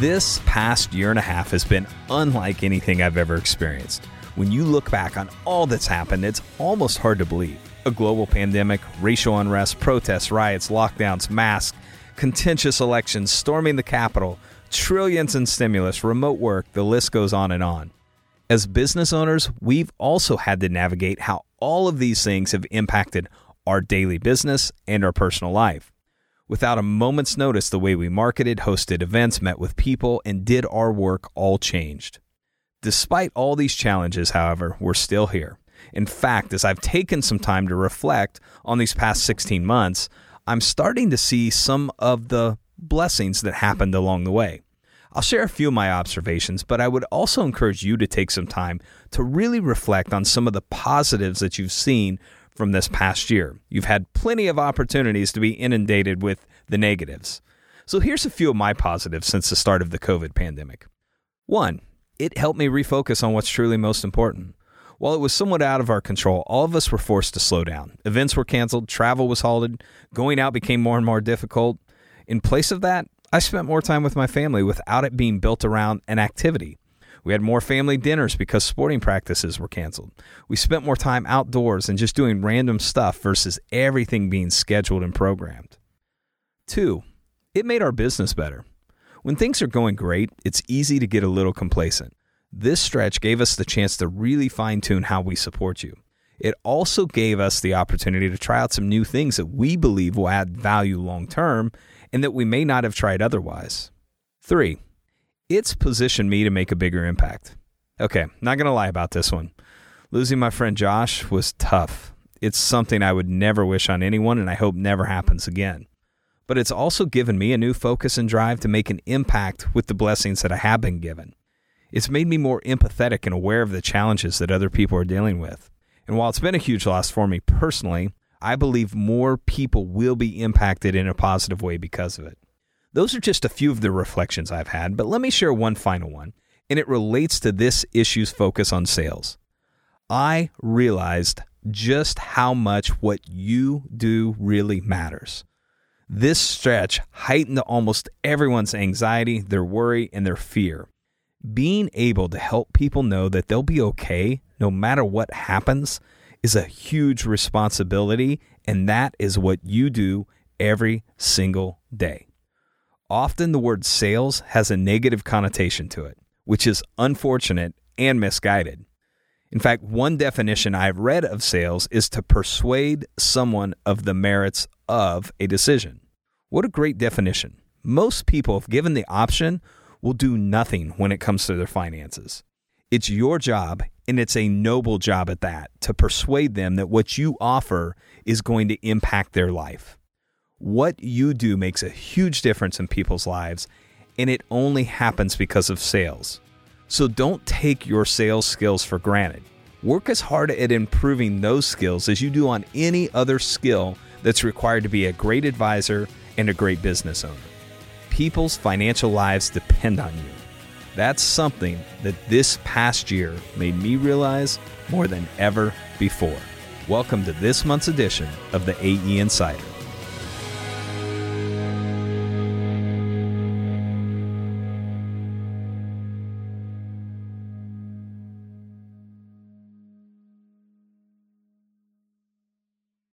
This past year and a half has been unlike anything I've ever experienced. When you look back on all that's happened, it's almost hard to believe. A global pandemic, racial unrest, protests, riots, lockdowns, masks, contentious elections, storming the Capitol, trillions in stimulus, remote work, the list goes on and on. As business owners, we've also had to navigate how all of these things have impacted our daily business and our personal life. Without a moment's notice, the way we marketed, hosted events, met with people, and did our work all changed. Despite all these challenges, however, we're still here. In fact, as I've taken some time to reflect on these past 16 months, I'm starting to see some of the blessings that happened along the way. I'll share a few of my observations, but I would also encourage you to take some time to really reflect on some of the positives that you've seen from this past year. You've had plenty of opportunities to be inundated with the negatives. So here's a few of my positives since the start of the COVID pandemic. One, it helped me refocus on what's truly most important. While it was somewhat out of our control, all of us were forced to slow down. Events were canceled, travel was halted, going out became more and more difficult. In place of that, I spent more time with my family without it being built around an activity. We had more family dinners because sporting practices were canceled. We spent more time outdoors and just doing random stuff versus everything being scheduled and programmed. Two, it made our business better. When things are going great, it's easy to get a little complacent. This stretch gave us the chance to really fine tune how we support you. It also gave us the opportunity to try out some new things that we believe will add value long term and that we may not have tried otherwise. Three, it's positioned me to make a bigger impact. Okay, not going to lie about this one. Losing my friend Josh was tough. It's something I would never wish on anyone and I hope never happens again but it's also given me a new focus and drive to make an impact with the blessings that I have been given. It's made me more empathetic and aware of the challenges that other people are dealing with. And while it's been a huge loss for me personally, I believe more people will be impacted in a positive way because of it. Those are just a few of the reflections I've had, but let me share one final one, and it relates to this issue's focus on sales. I realized just how much what you do really matters. This stretch heightened almost everyone's anxiety, their worry, and their fear. Being able to help people know that they'll be okay no matter what happens is a huge responsibility, and that is what you do every single day. Often the word sales has a negative connotation to it, which is unfortunate and misguided. In fact, one definition I've read of sales is to persuade someone of the merits of a decision. What a great definition. Most people, if given the option, will do nothing when it comes to their finances. It's your job, and it's a noble job at that, to persuade them that what you offer is going to impact their life. What you do makes a huge difference in people's lives, and it only happens because of sales. So don't take your sales skills for granted. Work as hard at improving those skills as you do on any other skill that's required to be a great advisor and a great business owner. People's financial lives depend on you. That's something that this past year made me realize more than ever before. Welcome to this month's edition of the AE Insider.